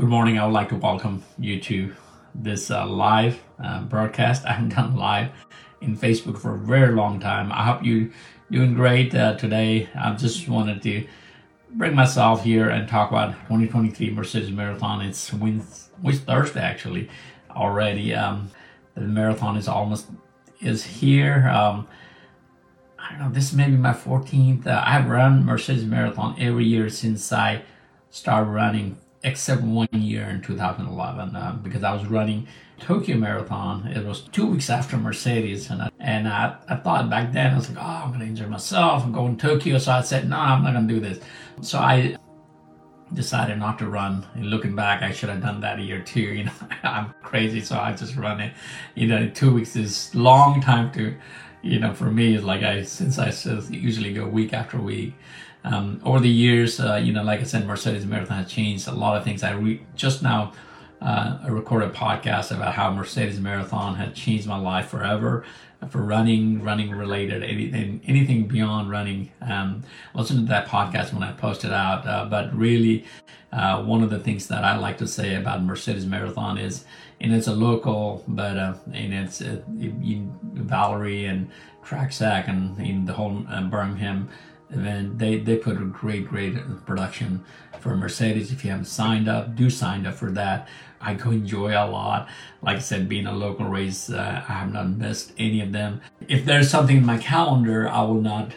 Good morning. I would like to welcome you to this uh, live uh, broadcast. I haven't done live in Facebook for a very long time. I hope you're doing great uh, today. I just wanted to bring myself here and talk about 2023 Mercedes Marathon. It's Wednesday, Thursday actually already. Um, the marathon is almost is here. Um, I don't know. This may be my 14th. Uh, I've run Mercedes Marathon every year since I started running except one year in 2011 uh, because I was running Tokyo Marathon. It was two weeks after Mercedes, and I, and I, I thought back then I was like, oh, I'm going to injure myself. I'm going to Tokyo, so I said, no, I'm not going to do this. So I decided not to run. And looking back, I should have done that a year too. You know, I'm crazy, so I just run it. You know, two weeks is long time to, you know, for me, it's like I since I usually go week after week. Um, over the years, uh, you know, like I said, Mercedes Marathon has changed a lot of things. I re- just now uh, I recorded a podcast about how Mercedes Marathon had changed my life forever for running, running related, anything, anything beyond running. Um, listen to that podcast when I posted out. Uh, but really, uh, one of the things that I like to say about Mercedes Marathon is, and it's a local, but uh, and it's uh, you, Valerie and Track Shack and in the whole uh, Birmingham and they they put a great great production for Mercedes. If you haven't signed up, do sign up for that. I go enjoy a lot. Like I said, being a local race, uh, I have not missed any of them. If there's something in my calendar, I will not.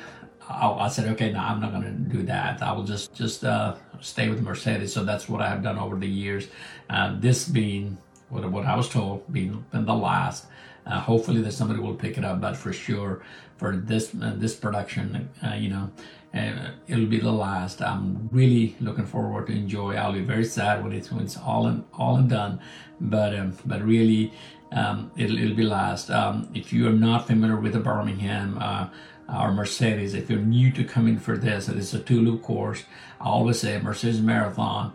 I said, okay, no, I'm not going to do that. I will just just uh, stay with Mercedes. So that's what I have done over the years. Uh, this being what, what I was told, being, being the last. Uh, hopefully, that somebody will pick it up, but for sure, for this uh, this production, uh, you know, uh, it'll be the last. I'm really looking forward to enjoy. I'll be very sad when it's when it's all and all and done, but um, but really, um, it'll it'll be last. Um, if you are not familiar with the Birmingham. Uh, or Mercedes, if you're new to coming for this, it's a two loop course. I always say Mercedes Marathon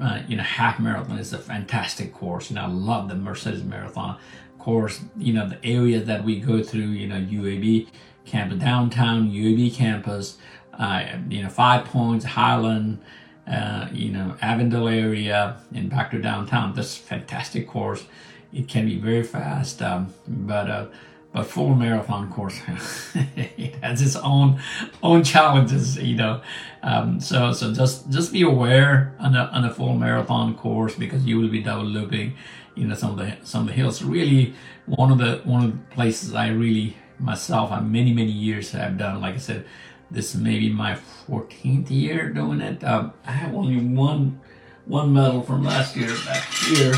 uh, you know, half marathon is a fantastic course. You know, I love the Mercedes Marathon course. You know, the area that we go through, you know, UAB campus, downtown UAB campus, uh, you know, Five Points, Highland, uh, you know, Avondale area, and back to downtown. This fantastic course. It can be very fast, um, but uh, but full marathon course it has its own own challenges you know. Um, so so just just be aware on a, on a full marathon course because you will be double looping you know some of the some of the hills. Really one of the one of the places i really myself i many many years have done like i said this may be my 14th year doing it. Um, i have only one one medal from last year back here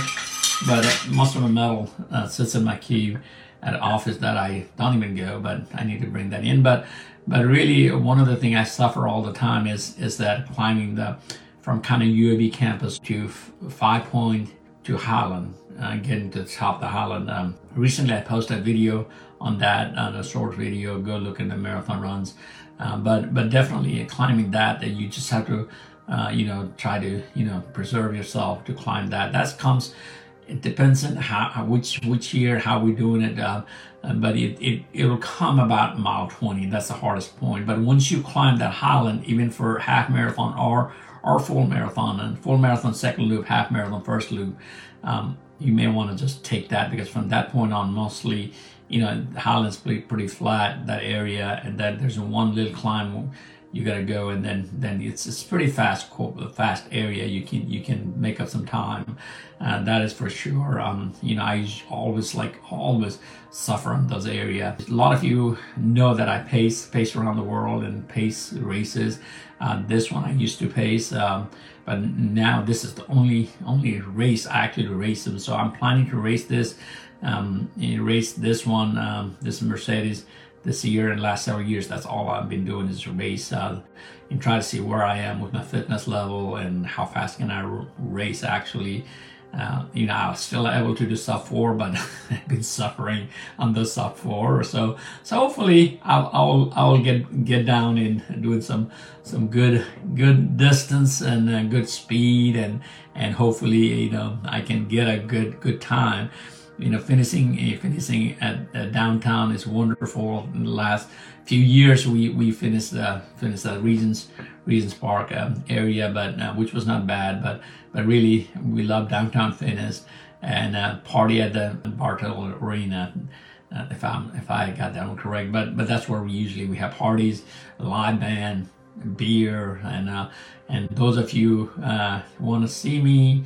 but uh, most of my medal uh, sits in my cube at office that I don't even go, but I need to bring that in. But but really, one of the things I suffer all the time is is that climbing the from kind of UAB campus to Five Point to Highland, uh, getting to the top of the Highland. Um, recently, I posted a video on that, on a short video. Go look the marathon runs. Uh, but but definitely climbing that, that you just have to, uh, you know, try to you know preserve yourself to climb that. That comes it depends on how which which year how we're doing it uh, uh, but it, it it'll come about mile 20 that's the hardest point. But once you climb that highland even for half marathon or or full marathon and full marathon second loop half marathon first loop um, you may want to just take that because from that point on mostly you know highland's pretty, pretty flat that area and then there's one little climb you got to go and then then it's it's pretty fast fast area. You can you can make up some time. Uh, that is for sure. Um you know i always like always suffer in those areas a lot of you know that i pace pace around the world and pace races. Uh, this one i used to pace um, but now this is the only only race i actually race them. So i'm planning to race this um race this one um, this mercedes this year and last several years, that's all I've been doing is race uh, and try to see where I am with my fitness level and how fast can I r- race actually. Uh, you know, I was still able to do sub four, but I've been suffering on the sub four. So, so hopefully I'll, I'll, I'll get, get down in doing some, some good, good distance and uh, good speed and, and hopefully, you know, I can get a good, good time you know, finishing uh, finishing at, downtown is wonderful. In the last few years, we we finished uh, finished the regions Regent's Park um, area, but uh, which was not bad. But but really, we love downtown fitness and uh, party at the Bartow Arena. Uh, if I'm if I got that one correct, but but that's where we usually we have parties, live band, beer, and uh, and those of you uh, want to see me,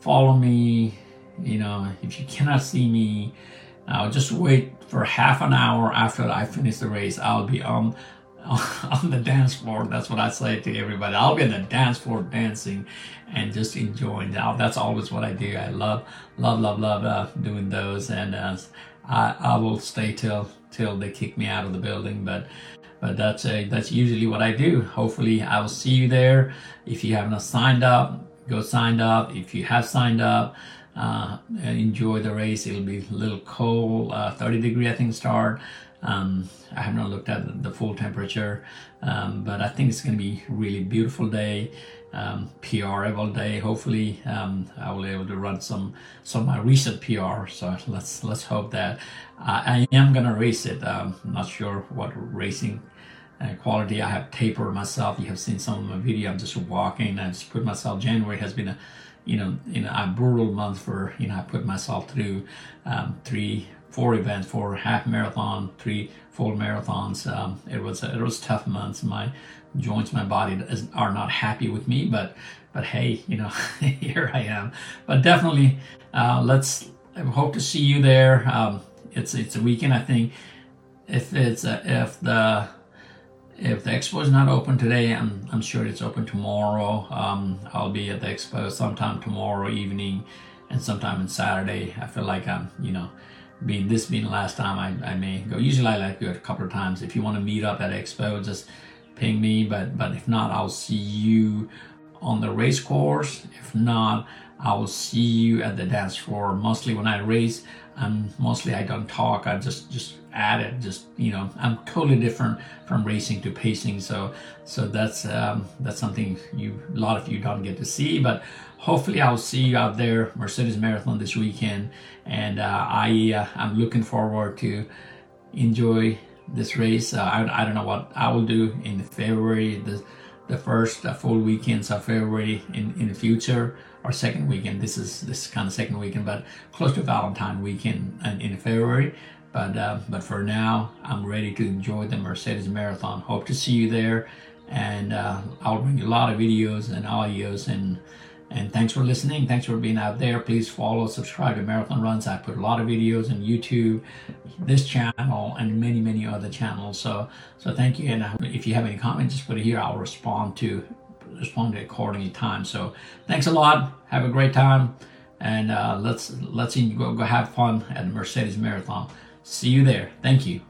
follow me. You know, if you cannot see me, I'll just wait for half an hour after I finish the race. I'll be on on the dance floor. That's what I say to everybody. I'll be on the dance floor dancing and just enjoying that. That's always what I do. I love, love, love, love uh, doing those, and uh, I, I will stay till till they kick me out of the building. But but that's a, that's usually what I do. Hopefully, I will see you there. If you have not signed up, go sign up. If you have signed up, uh, enjoy the race. It'll be a little cold, uh, 30 degree I think start. Um, I have not looked at the full temperature, um, but I think it's going to be really beautiful day. Um, PR every day. Hopefully, um, I will be able to run some some of my recent PR. So let's let's hope that I, am gonna race it. Um, I'm not sure what racing uh, quality. I have tapered myself. You have seen some of my video. I'm just walking. I just put myself. January has been a you know, know, a brutal month for, you know, I put myself through um, three, four events, four half marathon, three full marathons. Um, it was it was tough months. My joints, my body is, are not happy with me, but but hey, you know, here I am. But definitely, uh, let's hope to see you there. Um, it's it's a weekend. I think if it's a, if the if the expo is not open today, I'm, I'm sure it's open tomorrow. Um, I'll be at the expo sometime tomorrow evening and sometime on Saturday. I feel like I'm, you know, being this being the last time I, I may go. Usually I like to go a couple of times. If you want to meet up at expo, just ping me. But but if not, I'll see you on the race course. If not, I will see you at the dance floor. Mostly when I race, I'm mostly I don't talk. I just just at it. Just you know, I'm totally different from racing to pacing. So so that's um, that's something you a lot of you don't get to see. But hopefully, I'll see you out there, Mercedes Marathon this weekend, and uh, I uh, I'm looking forward to enjoy this race. Uh, I I don't know what I will do in February. The the first uh, full weekends of February in, in the future or second weekend. This is this kind of second weekend, but close to Valentine weekend in, in February. But uh, but for now, I'm ready to enjoy the Mercedes Marathon. Hope to see you there, and uh, I'll bring you a lot of videos and audios and. And thanks for listening. Thanks for being out there. Please follow, subscribe to Marathon Runs. I put a lot of videos on YouTube, this channel, and many, many other channels. So, so thank you. And uh, if you have any comments, just put it here. I'll respond to respond to accordingly time. So, thanks a lot. Have a great time, and uh, let's let's go go have fun at the Mercedes Marathon. See you there. Thank you.